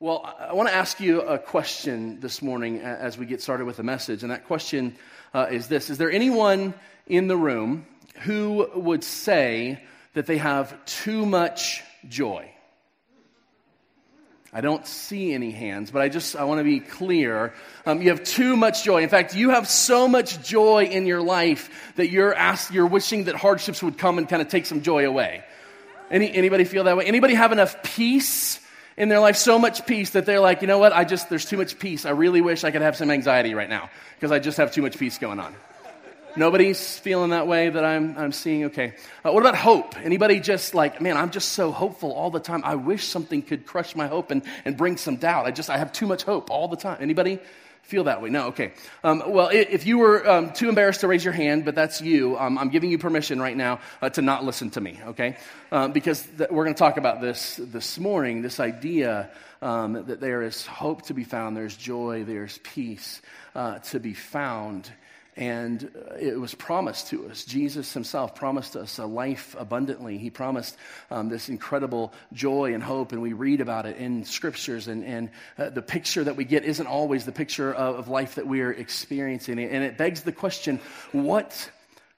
Well, I want to ask you a question this morning as we get started with the message. And that question uh, is this Is there anyone in the room who would say that they have too much joy? I don't see any hands, but I just I want to be clear. Um, you have too much joy. In fact, you have so much joy in your life that you're asked, you're wishing that hardships would come and kind of take some joy away. Any, anybody feel that way? Anybody have enough peace in their life so much peace that they're like, you know what? I just, there's too much peace. I really wish I could have some anxiety right now because I just have too much peace going on. Nobody's feeling that way that I'm, I'm seeing? Okay. Uh, what about hope? Anybody just like, man, I'm just so hopeful all the time. I wish something could crush my hope and, and bring some doubt. I just, I have too much hope all the time. Anybody? Feel that way. No, okay. Um, well, if you were um, too embarrassed to raise your hand, but that's you, um, I'm giving you permission right now uh, to not listen to me, okay? Um, because th- we're going to talk about this this morning this idea um, that there is hope to be found, there's joy, there's peace uh, to be found and uh, it was promised to us. Jesus himself promised us a life abundantly. He promised um, this incredible joy and hope, and we read about it in scriptures. And, and uh, the picture that we get isn't always the picture of, of life that we're experiencing. And it begs the question what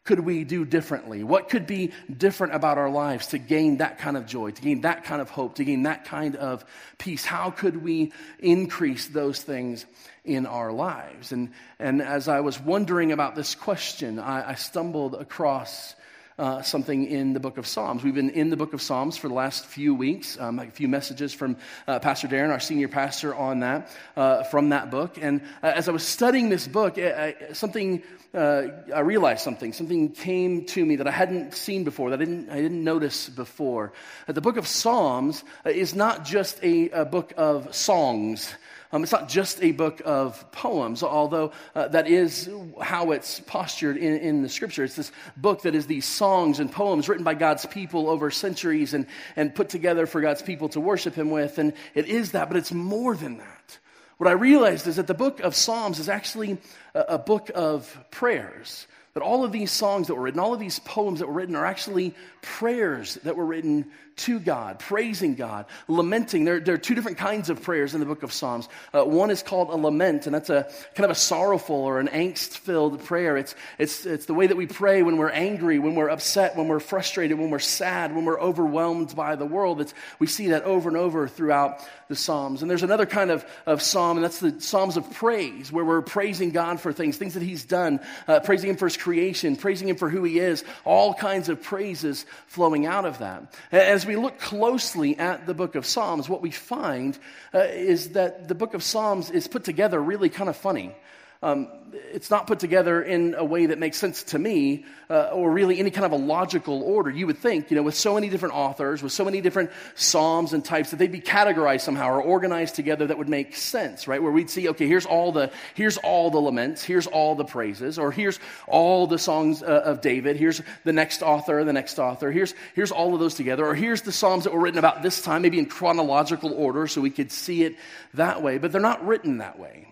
could we do differently? What could be different about our lives to gain that kind of joy, to gain that kind of hope, to gain that kind of peace? How could we increase those things in our lives? And, and as I was wondering about this question, I, I stumbled across uh, something in the book of Psalms. We've been in the book of Psalms for the last few weeks, um, a few messages from uh, Pastor Darren, our senior pastor, on that, uh, from that book. And uh, as I was studying this book, I, something, uh, I realized something. Something came to me that I hadn't seen before, that I didn't, I didn't notice before. That the book of Psalms is not just a, a book of songs. Um, it's not just a book of poems, although uh, that is how it's postured in, in the scripture. It's this book that is these songs and poems written by God's people over centuries and, and put together for God's people to worship Him with. And it is that, but it's more than that. What I realized is that the book of Psalms is actually a, a book of prayers. That all of these songs that were written, all of these poems that were written, are actually prayers that were written to God, praising God, lamenting. There, there are two different kinds of prayers in the book of Psalms. Uh, one is called a lament, and that's a kind of a sorrowful or an angst filled prayer. It's, it's, it's the way that we pray when we're angry, when we're upset, when we're frustrated, when we're sad, when we're overwhelmed by the world. It's, we see that over and over throughout the Psalms. And there's another kind of, of psalm, and that's the Psalms of praise, where we're praising God for things, things that He's done, uh, praising Him for His creation, praising Him for who He is, all kinds of praises flowing out of that. As we look closely at the book of Psalms, what we find uh, is that the book of Psalms is put together really kind of funny. Um, it's not put together in a way that makes sense to me uh, or really any kind of a logical order. You would think, you know, with so many different authors, with so many different psalms and types, that they'd be categorized somehow or organized together that would make sense, right? Where we'd see, okay, here's all the, here's all the laments, here's all the praises, or here's all the songs uh, of David, here's the next author, the next author, here's, here's all of those together, or here's the psalms that were written about this time, maybe in chronological order so we could see it that way, but they're not written that way.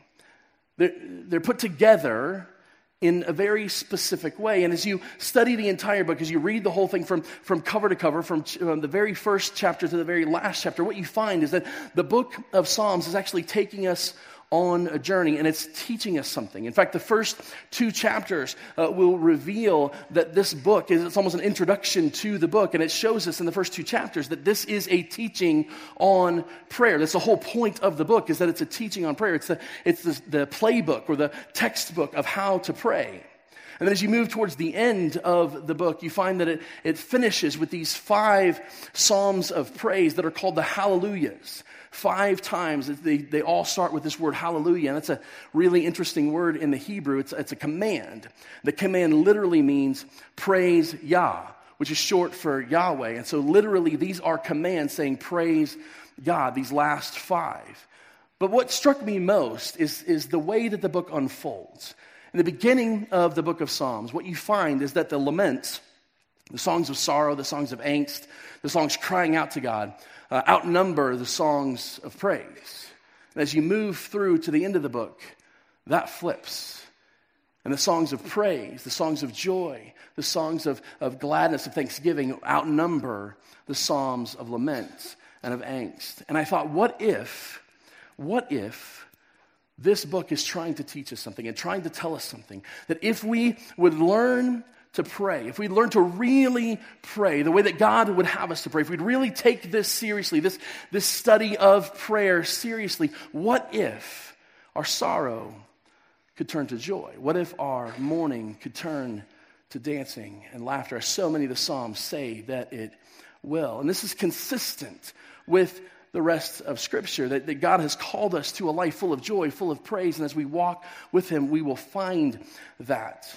They're, they're put together in a very specific way. And as you study the entire book, as you read the whole thing from, from cover to cover, from, from um, the very first chapter to the very last chapter, what you find is that the book of Psalms is actually taking us on a journey and it's teaching us something. In fact, the first two chapters uh, will reveal that this book is it's almost an introduction to the book and it shows us in the first two chapters that this is a teaching on prayer. That's the whole point of the book is that it's a teaching on prayer. It's the, it's the, the playbook or the textbook of how to pray. And then as you move towards the end of the book, you find that it, it finishes with these five psalms of praise that are called the hallelujahs. Five times, they, they all start with this word hallelujah, and that's a really interesting word in the Hebrew. It's, it's a command. The command literally means praise Yah, which is short for Yahweh. And so, literally, these are commands saying praise God, these last five. But what struck me most is, is the way that the book unfolds. In the beginning of the book of Psalms, what you find is that the laments, the songs of sorrow, the songs of angst, the songs crying out to God, uh, outnumber the songs of praise. And as you move through to the end of the book, that flips. And the songs of praise, the songs of joy, the songs of, of gladness, of thanksgiving outnumber the psalms of lament and of angst. And I thought, what if what if this book is trying to teach us something and trying to tell us something? That if we would learn to pray, if we learn to really pray the way that God would have us to pray, if we'd really take this seriously, this, this study of prayer seriously, what if our sorrow could turn to joy? What if our mourning could turn to dancing and laughter, as so many of the Psalms say that it will? And this is consistent with the rest of Scripture, that, that God has called us to a life full of joy, full of praise, and as we walk with Him, we will find that.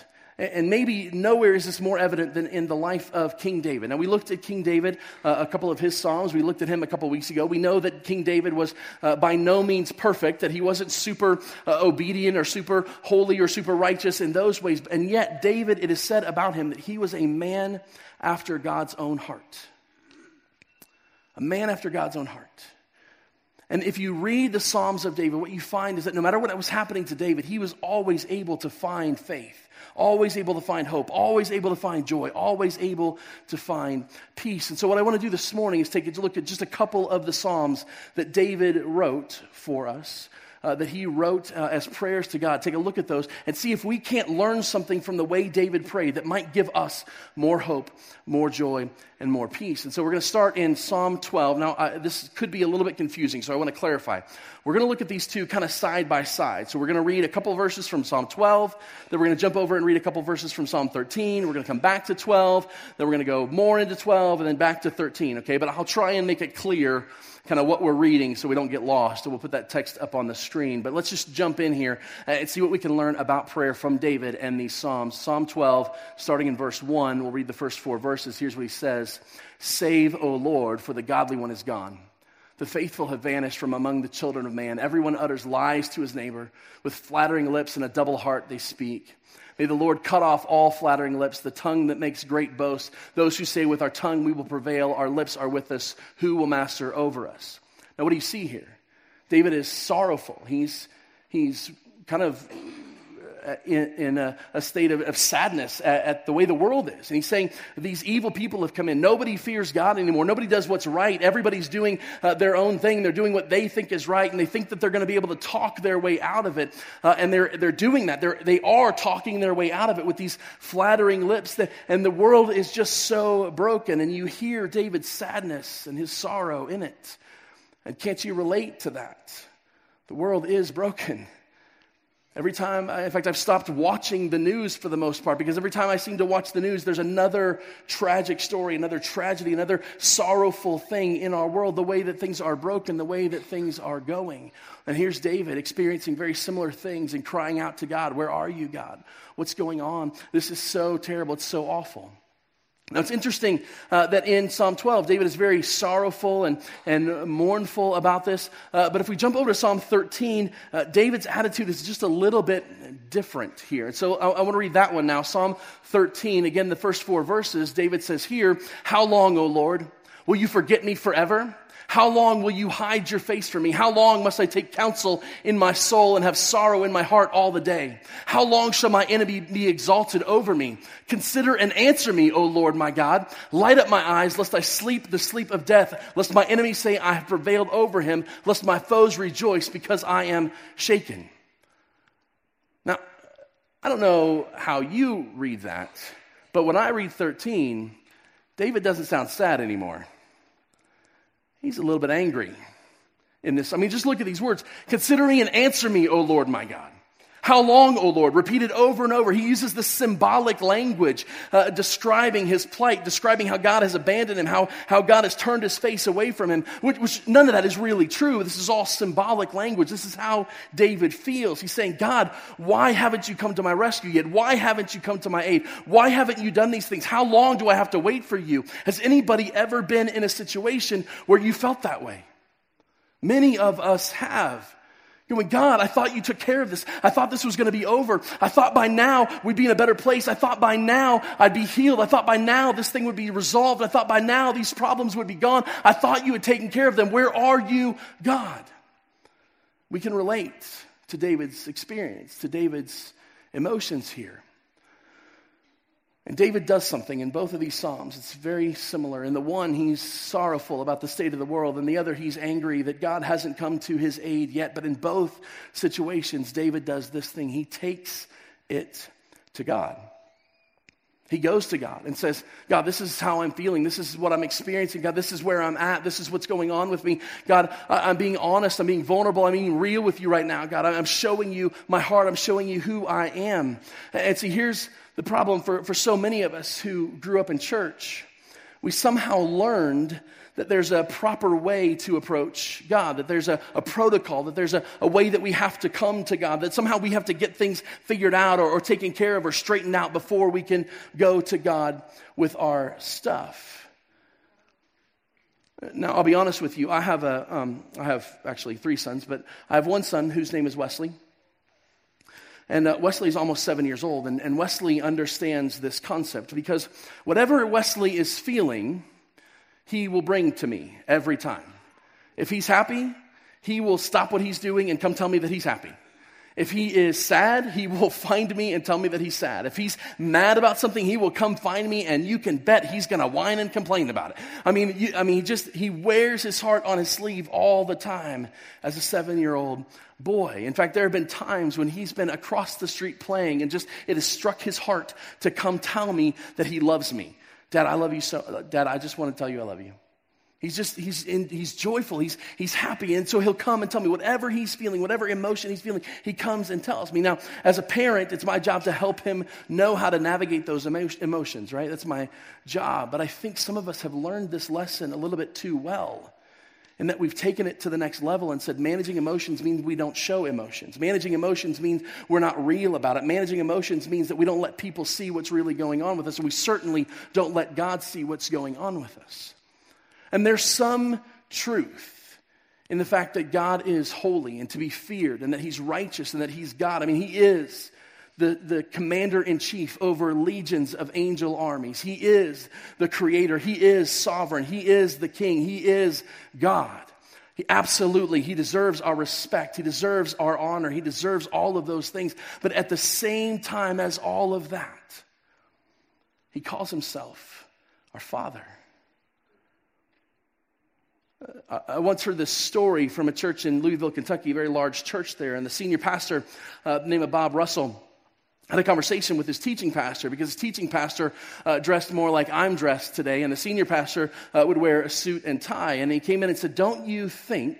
And maybe nowhere is this more evident than in the life of King David. Now, we looked at King David, uh, a couple of his Psalms. We looked at him a couple of weeks ago. We know that King David was uh, by no means perfect, that he wasn't super uh, obedient or super holy or super righteous in those ways. And yet, David, it is said about him that he was a man after God's own heart. A man after God's own heart. And if you read the Psalms of David, what you find is that no matter what was happening to David, he was always able to find faith always able to find hope, always able to find joy, always able to find peace. And so, what I want to do this morning is take a look at just a couple of the Psalms that David wrote for us. Uh, that he wrote uh, as prayers to God. Take a look at those and see if we can't learn something from the way David prayed that might give us more hope, more joy, and more peace. And so we're going to start in Psalm 12. Now, uh, this could be a little bit confusing, so I want to clarify. We're going to look at these two kind of side by side. So we're going to read a couple verses from Psalm 12, then we're going to jump over and read a couple verses from Psalm 13. We're going to come back to 12, then we're going to go more into 12, and then back to 13, okay? But I'll try and make it clear kind of what we're reading so we don't get lost. So we'll put that text up on the screen. But let's just jump in here uh, and see what we can learn about prayer from David and these Psalms. Psalm 12, starting in verse 1, we'll read the first four verses. Here's what he says Save, O Lord, for the godly one is gone. The faithful have vanished from among the children of man. Everyone utters lies to his neighbor. With flattering lips and a double heart they speak. May the Lord cut off all flattering lips, the tongue that makes great boasts. Those who say, With our tongue we will prevail, our lips are with us, who will master over us? Now, what do you see here? David is sorrowful. He's, he's kind of in, in a, a, state of, of sadness at, at, the way the world is. And he's saying these evil people have come in. Nobody fears God anymore. Nobody does what's right. Everybody's doing uh, their own thing. They're doing what they think is right, and they think that they're going to be able to talk their way out of it. Uh, and they're, they're doing that. They're, they are talking their way out of it with these flattering lips. That, and the world is just so broken. And you hear David's sadness and his sorrow in it. And can't you relate to that? The world is broken. Every time, in fact, I've stopped watching the news for the most part because every time I seem to watch the news, there's another tragic story, another tragedy, another sorrowful thing in our world, the way that things are broken, the way that things are going. And here's David experiencing very similar things and crying out to God, Where are you, God? What's going on? This is so terrible. It's so awful. Now, it's interesting uh, that in Psalm 12, David is very sorrowful and, and mournful about this. Uh, but if we jump over to Psalm 13, uh, David's attitude is just a little bit different here. And so I, I want to read that one now. Psalm 13, again, the first four verses, David says here, How long, O Lord, will you forget me forever? How long will you hide your face from me? How long must I take counsel in my soul and have sorrow in my heart all the day? How long shall my enemy be exalted over me? Consider and answer me, O Lord my God. Light up my eyes, lest I sleep the sleep of death, lest my enemy say I have prevailed over him, lest my foes rejoice because I am shaken. Now, I don't know how you read that, but when I read 13, David doesn't sound sad anymore. He's a little bit angry in this. I mean, just look at these words. Consider me and answer me, O Lord my God. How long, O Lord? Repeated over and over. He uses this symbolic language uh, describing his plight, describing how God has abandoned him, how, how God has turned his face away from him, which, which none of that is really true. This is all symbolic language. This is how David feels. He's saying, God, why haven't you come to my rescue yet? Why haven't you come to my aid? Why haven't you done these things? How long do I have to wait for you? Has anybody ever been in a situation where you felt that way? Many of us have. Going, God, I thought you took care of this. I thought this was going to be over. I thought by now we'd be in a better place. I thought by now I'd be healed. I thought by now this thing would be resolved. I thought by now these problems would be gone. I thought you had taken care of them. Where are you, God? We can relate to David's experience, to David's emotions here. And David does something in both of these Psalms. It's very similar. In the one, he's sorrowful about the state of the world. In the other, he's angry that God hasn't come to his aid yet. But in both situations, David does this thing he takes it to God. He goes to God and says, God, this is how I'm feeling. This is what I'm experiencing. God, this is where I'm at. This is what's going on with me. God, I'm being honest. I'm being vulnerable. I'm being real with you right now. God, I'm showing you my heart. I'm showing you who I am. And see, here's the problem for, for so many of us who grew up in church. We somehow learned that there's a proper way to approach God, that there's a, a protocol, that there's a, a, way that we have to come to God, that somehow we have to get things figured out or, or taken care of or straightened out before we can go to God with our stuff. Now, I'll be honest with you. I have, a, um, I have actually three sons, but I have one son whose name is Wesley. And uh, Wesley is almost seven years old, and, and Wesley understands this concept because whatever Wesley is feeling, he will bring to me every time. If he's happy, he will stop what he's doing and come tell me that he's happy. If he is sad, he will find me and tell me that he's sad. If he's mad about something, he will come find me and you can bet he's going to whine and complain about it. I mean, you, I mean, he just, he wears his heart on his sleeve all the time as a seven year old boy. In fact, there have been times when he's been across the street playing and just, it has struck his heart to come tell me that he loves me. Dad, I love you so, Dad, I just want to tell you I love you. He's just, he's, in, he's joyful, he's, he's happy. And so he'll come and tell me whatever he's feeling, whatever emotion he's feeling, he comes and tells me. Now, as a parent, it's my job to help him know how to navigate those emo- emotions, right? That's my job. But I think some of us have learned this lesson a little bit too well. And that we've taken it to the next level and said managing emotions means we don't show emotions. Managing emotions means we're not real about it. Managing emotions means that we don't let people see what's really going on with us. And we certainly don't let God see what's going on with us. And there's some truth in the fact that God is holy and to be feared and that he's righteous and that he's God. I mean, he is the, the commander in chief over legions of angel armies. He is the creator. He is sovereign. He is the king. He is God. He absolutely, he deserves our respect. He deserves our honor. He deserves all of those things. But at the same time as all of that, he calls himself our father. I once heard this story from a church in Louisville, Kentucky, a very large church there, and the senior pastor, uh, named Bob Russell, had a conversation with his teaching pastor because his teaching pastor uh, dressed more like I'm dressed today, and the senior pastor uh, would wear a suit and tie. And he came in and said, Don't you think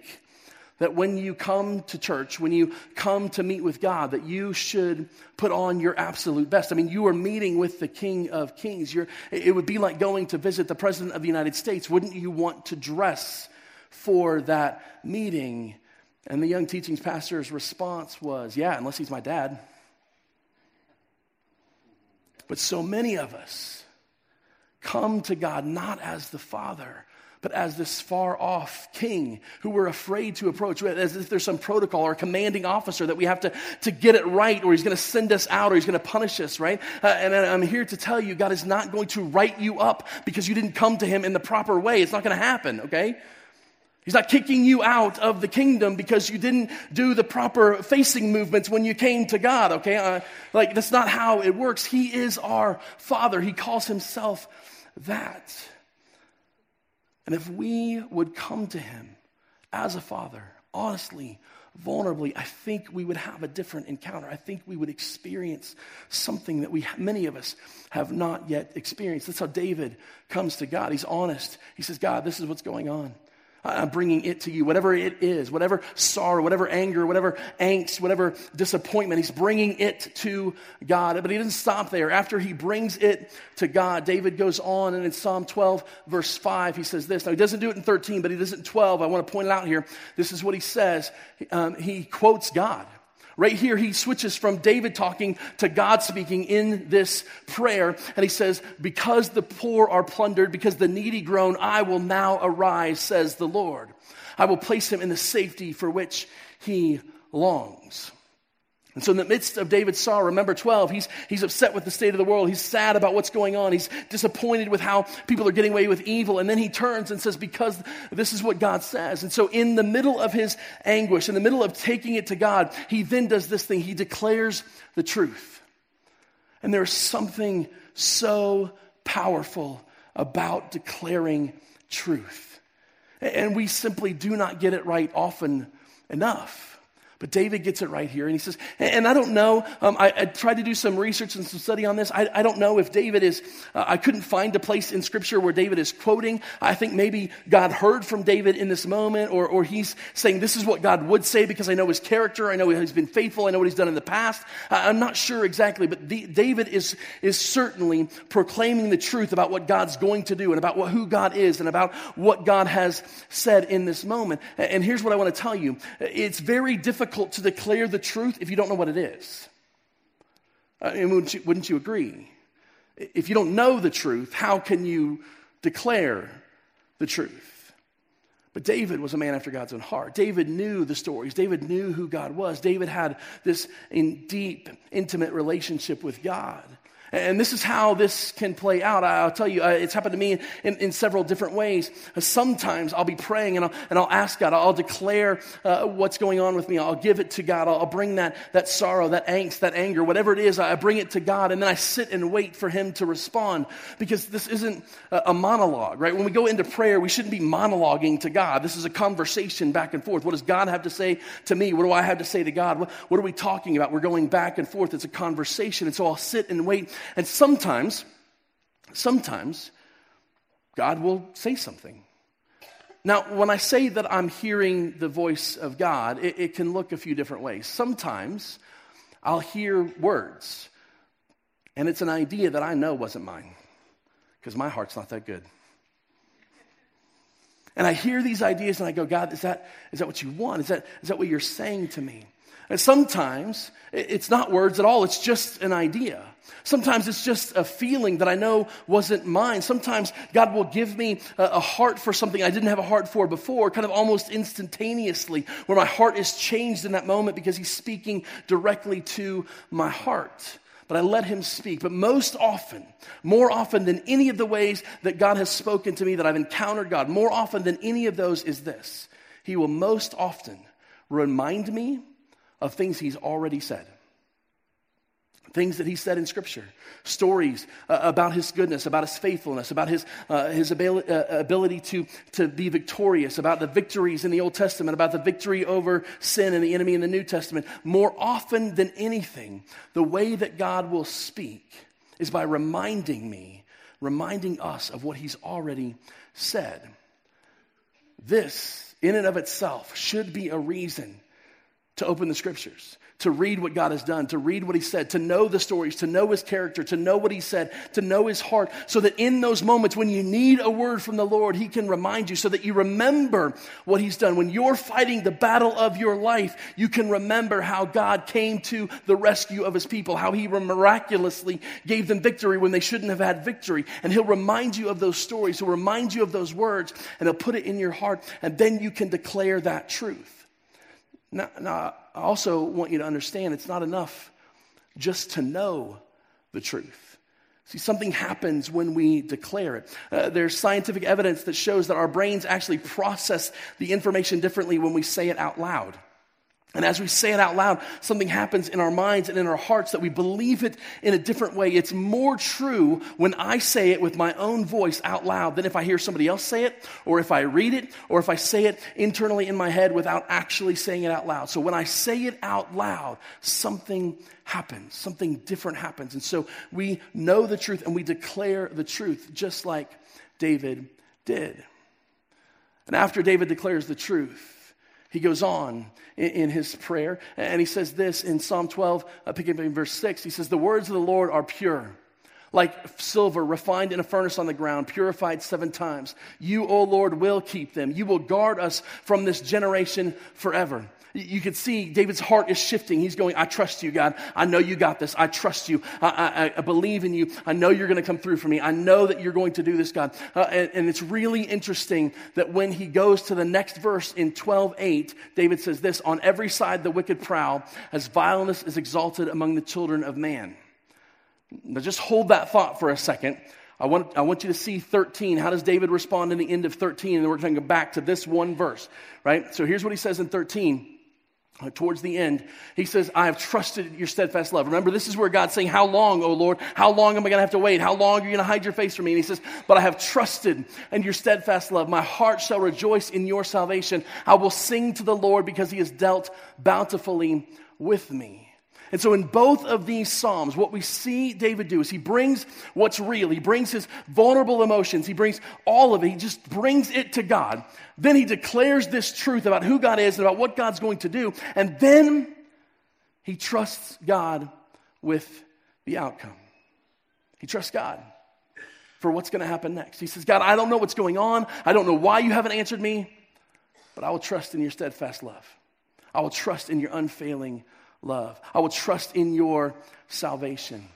that when you come to church, when you come to meet with God, that you should put on your absolute best. I mean, you are meeting with the King of Kings. You're, it would be like going to visit the President of the United States. Wouldn't you want to dress for that meeting? And the young teaching pastor's response was, Yeah, unless he's my dad. But so many of us come to God not as the Father, but as this far off king who we're afraid to approach, as if there's some protocol or commanding officer that we have to, to get it right, or he's going to send us out, or he's going to punish us, right? Uh, and I'm here to tell you, God is not going to write you up because you didn't come to him in the proper way. It's not going to happen, okay? He's not kicking you out of the kingdom because you didn't do the proper facing movements when you came to God, okay? Uh, like, that's not how it works. He is our Father. He calls himself that. And if we would come to him as a father, honestly, vulnerably, I think we would have a different encounter. I think we would experience something that we, many of us, have not yet experienced. That's how David comes to God. He's honest. He says, God, this is what's going on. I'm bringing it to you, whatever it is, whatever sorrow, whatever anger, whatever angst, whatever disappointment. He's bringing it to God. But he doesn't stop there. After he brings it to God, David goes on, and in Psalm 12, verse 5, he says this. Now, he doesn't do it in 13, but he does it in 12. I want to point it out here. This is what he says. Um, he quotes God. Right here, he switches from David talking to God speaking in this prayer. And he says, Because the poor are plundered, because the needy groan, I will now arise, says the Lord. I will place him in the safety for which he longs. And so, in the midst of David's sorrow, remember 12, he's, he's upset with the state of the world. He's sad about what's going on. He's disappointed with how people are getting away with evil. And then he turns and says, Because this is what God says. And so, in the middle of his anguish, in the middle of taking it to God, he then does this thing. He declares the truth. And there's something so powerful about declaring truth. And we simply do not get it right often enough. But David gets it right here. And he says, and I don't know, um, I, I, tried to do some research and some study on this. I, I don't know if David is, uh, I couldn't find a place in Scripture where David is quoting. I think maybe God heard from David in this moment, or, or he's saying, This is what God would say because I know his character. I know he's been faithful. I know what he's done in the past. I, am not sure exactly, but the, David is, is certainly proclaiming the truth about what God's going to do and about what, who God is and about what God has said in this moment. And here's what I want to tell you it's very difficult difficult to declare the truth if you don't know what it is. Uh, I mean, wouldn't, you, wouldn't you agree? If you don't know the truth, how can you declare the truth? But David was a man after God's own heart. David knew the stories. David knew who God was. David had this in deep, intimate relationship with God. And this is how this can play out. I'll tell you, uh, it's happened to me in, in, several different ways. Sometimes I'll be praying and I'll, and I'll ask God, I'll declare uh, what's going on with me. I'll give it to God. I'll, I'll, bring that, that sorrow, that angst, that anger, whatever it is, I bring it to God. And then I sit and wait for Him to respond because this isn't a, a monologue, right? When we go into prayer, we shouldn't be monologuing to God. This is a conversation back and forth. What does God have to say to me? What do I have to say to God? What, what are we talking about? We're going back and forth. It's a conversation. And so I'll sit and wait and sometimes, sometimes, God will say something. Now, when I say that I'm hearing the voice of God, it, it can look a few different ways. Sometimes I'll hear words, and it's an idea that I know wasn't mine, because my heart's not that good. And I hear these ideas and I go, God, is that, is that what you want? Is that, is that what you're saying to me? And sometimes it's not words at all, it's just an idea. Sometimes it's just a feeling that I know wasn't mine. Sometimes God will give me a, heart for something I didn't have a heart for before, kind of almost instantaneously, where my heart is changed in that moment because He's speaking directly to my heart. But I let Him speak. But most often, more often than any of the ways that God has spoken to me, that I've encountered God, more often than any of those is this He will most often remind me of things he's already said. Things that he said in Scripture, stories uh, about his goodness, about his faithfulness, about his, uh, his ability, uh, ability to, to be victorious, about the victories in the Old Testament, about the victory over sin and the enemy in the New Testament. More often than anything, the way that God will speak is by reminding me, reminding us of what he's already said. This, in and of itself, should be a reason to open the scriptures, to read what God has done, to read what He said, to know the stories, to know His character, to know what He said, to know His heart, so that in those moments when you need a word from the Lord, He can remind you, so that you remember what He's done. When you're fighting the battle of your life, you can remember how God came to the rescue of His people, how He miraculously gave them victory when they shouldn't have had victory. And He'll remind you of those stories, He'll remind you of those words, and He'll put it in your heart, and then you can declare that truth. Now, now, I also want you to understand it's not enough just to know the truth. See, something happens when we declare it. Uh, there's scientific evidence that shows that our brains actually process the information differently when we say it out loud. And as we say it out loud, something happens in our minds and in our hearts that we believe it in a different way. It's more true when I say it with my own voice out loud than if I hear somebody else say it, or if I read it, or if I say it internally in my head without actually saying it out loud. So when I say it out loud, something happens, something different happens. And so we know the truth and we declare the truth, just like David did. And after David declares the truth, he goes on in, in, his prayer, and he says this in Psalm 12, uh, picking up in verse 6. He says, The words of the Lord are pure, like silver refined in a furnace on the ground, purified seven times. You, O Lord, will keep them. You will guard us from this generation forever. You can see David's heart is shifting. He's going, I trust you, God. I know you got this. I trust you. I, I, I believe in you. I know you're going to come through for me. I know that you're going to do this, God. Uh, and, and, it's really interesting that when he goes to the next verse in 12:8, David says this On every side the wicked prowl, as vileness is exalted among the children of man. Now just hold that thought for a second. I want, I want you to see 13. How does David respond in the end of 13? And then we're going to go back to this one verse, right? So here's what he says in 13. Towards the end, he says, I have trusted your steadfast love. Remember, this is where God's saying, How long, O Lord? How long am I going to have to wait? How long are you going to hide your face from me? And he says, But I have trusted in your steadfast love. My heart shall rejoice in your salvation. I will sing to the Lord because he has dealt bountifully with me. And so, in both of these Psalms, what we see David do is he brings what's real. He brings his vulnerable emotions. He brings all of it. He just brings it to God. Then he declares this truth about who God is and about what God's going to do. And then he trusts God with the outcome. He trusts God for what's going to happen next. He says, God, I don't know what's going on. I don't know why you haven't answered me, but I will trust in your steadfast love. I will trust in your unfailing love. I will trust in your salvation.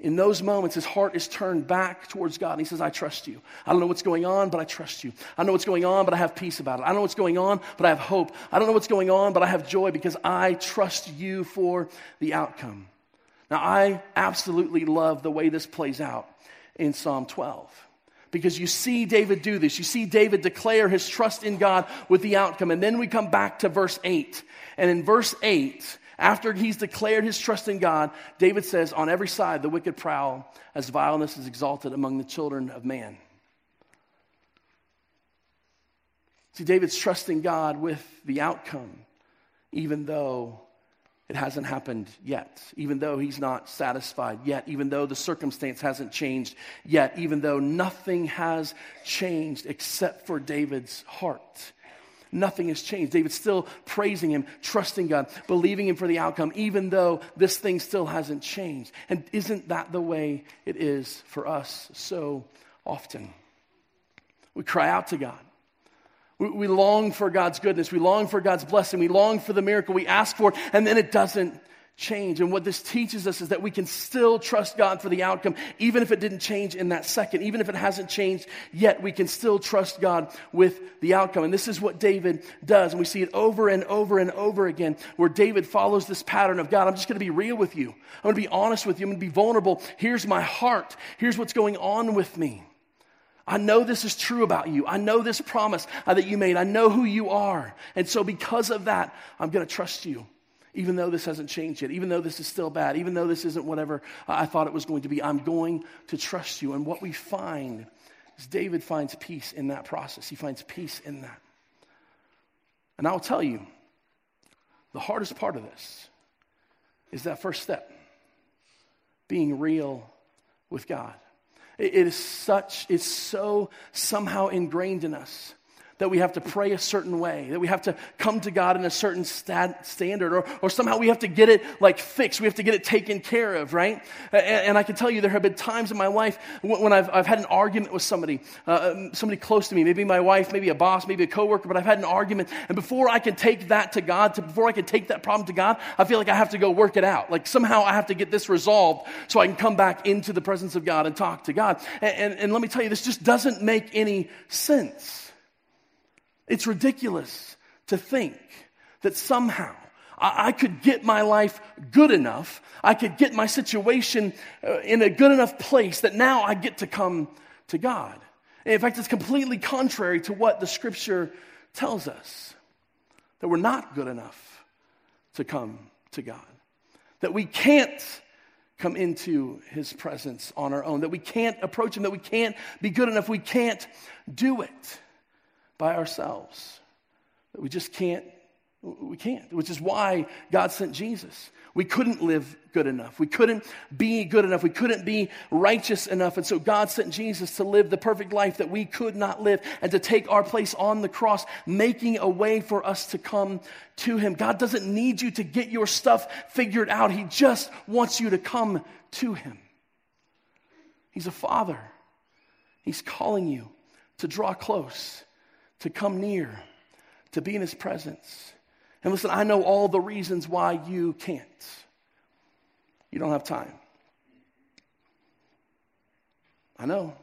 In those moments, his heart is turned back towards God and he says, I trust you. I don't know what's going on, but I trust you. I know what's going on, but I have peace about it. I know what's going on, but I have hope. I don't know what's going on, but I have joy because I trust you for the outcome. Now, I absolutely love the way this plays out in Psalm 12 because you see David do this. You see David declare his trust in God with the outcome. And then we come back to verse 8. And in verse 8, after he's declared his trust in God, David says, On every side the wicked prowl, as vileness is exalted among the children of man. See, David's trusting God with the outcome, even though it hasn't happened yet, even though he's not satisfied yet, even though the circumstance hasn't changed yet, even though nothing has changed except for David's heart. Nothing has changed. David's still praising him, trusting God, believing him for the outcome, even though this thing still hasn't changed. And isn't that the way it is for us so often? We cry out to God. We, we long for God's goodness. We long for God's blessing. We long for the miracle. We ask for and then it doesn't change. And what this teaches us is that we can still trust God for the outcome, even if it didn't change in that second, even if it hasn't changed yet, we can still trust God with the outcome. And this is what David does. And we see it over and over and over again, where David follows this pattern of God, I'm just going to be real with you. I'm going to be honest with you. I'm going to be vulnerable. Here's my heart. Here's what's going on with me. I know this is true about you. I know this promise uh, that you made. I know who you are. And so, because of that, I'm going to trust you even though this hasn't changed yet, even though this is still bad, even though this isn't whatever I thought it was going to be, I'm going to trust you. And what we find is David finds peace in that process. He finds peace in that. And I'll tell you, the hardest part of this is that first step being real with God. It is such, it's so somehow ingrained in us that we have to pray a certain way, that we have to come to God in a certain stat, standard, or, or somehow we have to get it like fixed. We have to get it taken care of, right? And, and I can tell you there have been times in my life when I've, I've had an argument with somebody, uh, um, somebody close to me, maybe my wife, maybe a boss, maybe a coworker, but I've had an argument. And before I can take that to God, to, before I can take that problem to God, I feel like I have to go work it out. Like somehow I have to get this resolved so I can come back into the presence of God and talk to God. and, and, and let me tell you, this just doesn't make any sense. It's ridiculous to think that somehow I, could get my life good enough, I could get my situation uh, in a good enough place that now I get to come to God. In fact, it's completely contrary to what the scripture tells us that we're not good enough to come to God, that we can't come into his presence on our own, that we can't approach him, that we can't be good enough, we can't do it by ourselves. We just can't, we can't, which is why God sent Jesus. We couldn't live good enough. We couldn't be good enough. We couldn't be righteous enough. And so God sent Jesus to live the perfect life that we could not live and to take our place on the cross, making a way for us to come to Him. God doesn't need you to get your stuff figured out, He just wants you to come to Him. He's a father, He's calling you to draw close to come near, to be in his presence. And listen, I know all the reasons why you can't. You don't have time. I know.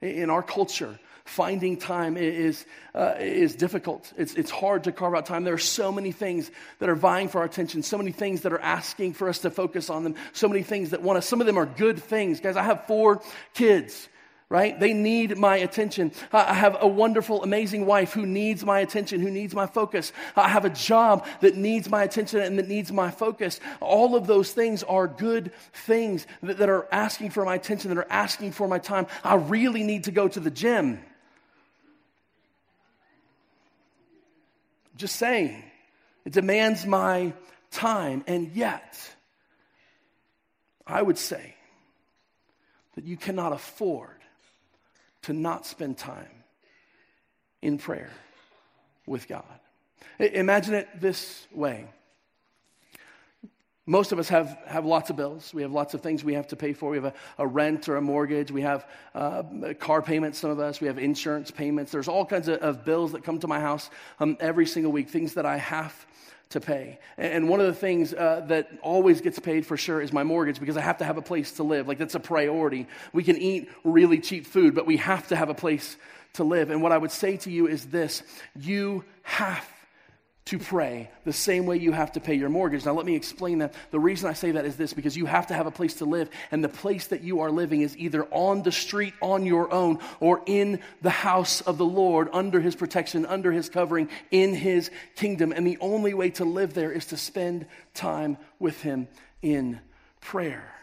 In our culture, finding time is, uh, is difficult. It's, it's hard to carve out time. There are so many things that are vying for our attention, so many things that are asking for us to focus on them, so many things that want us. Some of them are good things. Guys, I have four kids right? They need my attention. I have a wonderful, amazing wife who needs my attention, who needs my focus. I have a job that needs my attention and that needs my focus. All of those things are good things that, that are asking for my attention, that are asking for my time. I really need to go to the gym. Just saying. It demands my time. And yet, I would say that you cannot afford to not spend time in prayer with God. Imagine it this way. Most of us have, have lots of bills. We have lots of things we have to pay for. We have a, a rent or a mortgage. We have uh, car payments, some of us. We have insurance payments. There's all kinds of, of bills that come to my house um, every single week, things that I have to pay. And one of the things uh, that always gets paid for sure is my mortgage because I have to have a place to live. Like, that's a priority. We can eat really cheap food, but we have to have a place to live. And what I would say to you is this you have to pray the same way you have to pay your mortgage. Now, let me explain that. The reason I say that is this because you have to have a place to live, and the place that you are living is either on the street on your own or in the house of the Lord, under his protection, under his covering, in his kingdom. And the only way to live there is to spend time with him in prayer.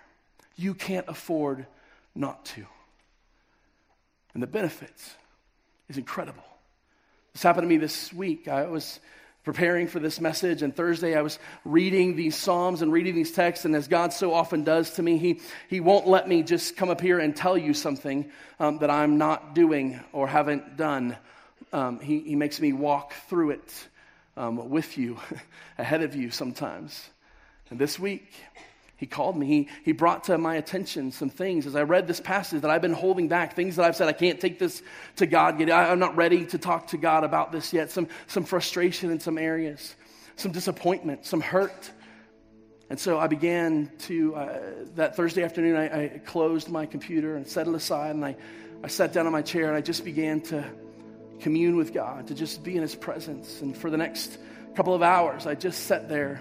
You can't afford not to. And the benefits is incredible. This happened to me this week. I was preparing for this message. And thursday i was reading these psalms and reading these texts. And as god so often does to me he, he won't let me just come up here and tell you something um, that i'm not doing or haven't done. Um, he, he makes me walk through it um, with you ahead of you sometimes. And this week he called me. He, he brought to my attention some things as I read this passage that I've been holding back, things that I've said, I can't take this to God yet. I'm not ready to talk to God about this yet. Some, some frustration in some areas, some disappointment, some hurt. And so I began to, uh, that Thursday afternoon, I, I, closed my computer and set it aside, and I, I sat down in my chair and I just began to commune with God, to just be in His presence. And for the next couple of hours, I just sat there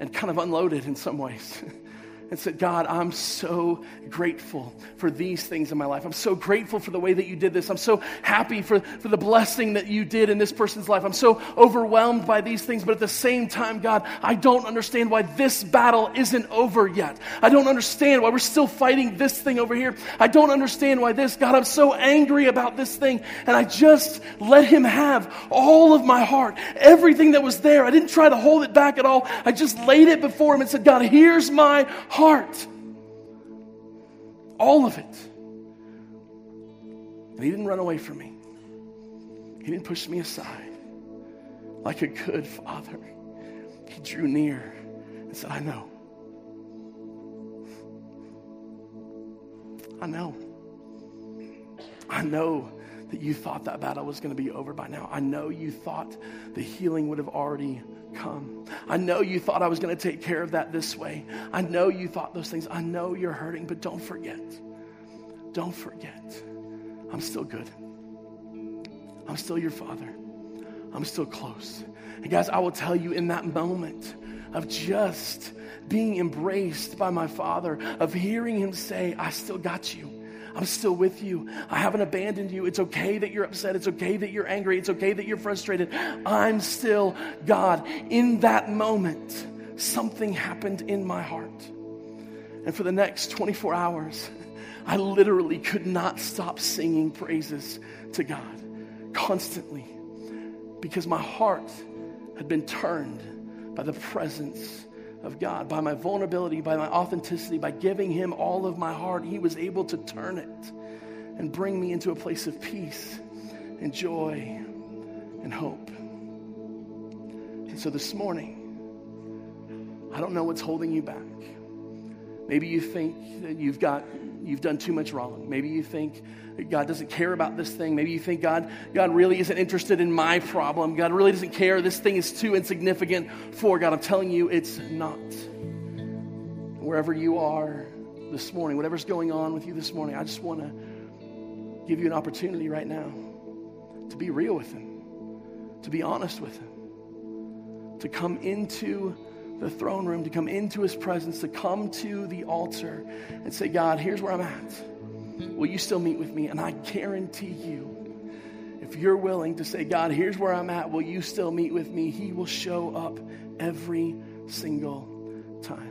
and kind of unloaded in some ways. and said, God, I'm so grateful for these things in my life. I'm so grateful for the way that you did this. I'm so happy for, for the blessing that you did in this person's life. I'm so overwhelmed by these things, but at the same time, God, I don't understand why this battle isn't over yet. I don't understand why we're still fighting this thing over here. I don't understand why this, God, I'm so angry about this thing. And I just let him have all of my heart, everything that was there. I didn't try to hold it back at all. I just laid it before him and said, God, here's my heart heart. All of it. And he didn't run away from me. He didn't push me aside. Like a good father, he drew near and said, I know. I know. I know that you thought that battle was going to be over by now. I know you thought the healing would have already come. I know you thought I was going to take care of that this way. I know you thought those things. I know you're hurting, but don't forget. Don't forget. I'm still good. I'm still your father. I'm still close. And guys, I will tell you in that moment of just being embraced by my father, of hearing him say, I still got you. I'm still with you. I haven't abandoned you. It's okay that you're upset. It's okay that you're angry. It's okay that you're frustrated. I'm still God. In that moment, something happened in my heart. And for the next 24 hours, I literally could not stop singing praises to God constantly because my heart had been turned by the presence of God, by my vulnerability, by my authenticity, by giving Him all of my heart, He was able to turn it and bring me into a place of peace and joy and hope. And so this morning, I don't know what's holding you back. Maybe you think that you've got you've done too much wrong. Maybe you think God doesn't care about this thing. Maybe you think God, God really isn't interested in my problem. God really doesn't care. This thing is too insignificant for God. I'm telling you, it's not. Wherever you are this morning, whatever's going on with you this morning, I just want to give you an opportunity right now to be real with Him, to be honest with Him, to come into the throne room, to come into his presence, to come to the altar and say, God, here's where I'm at. will you still meet with me? And I guarantee you, if you're willing to say, God, here's where I'm at, will you still meet with me? He will show up every single time.